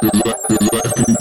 the left, the left, the left.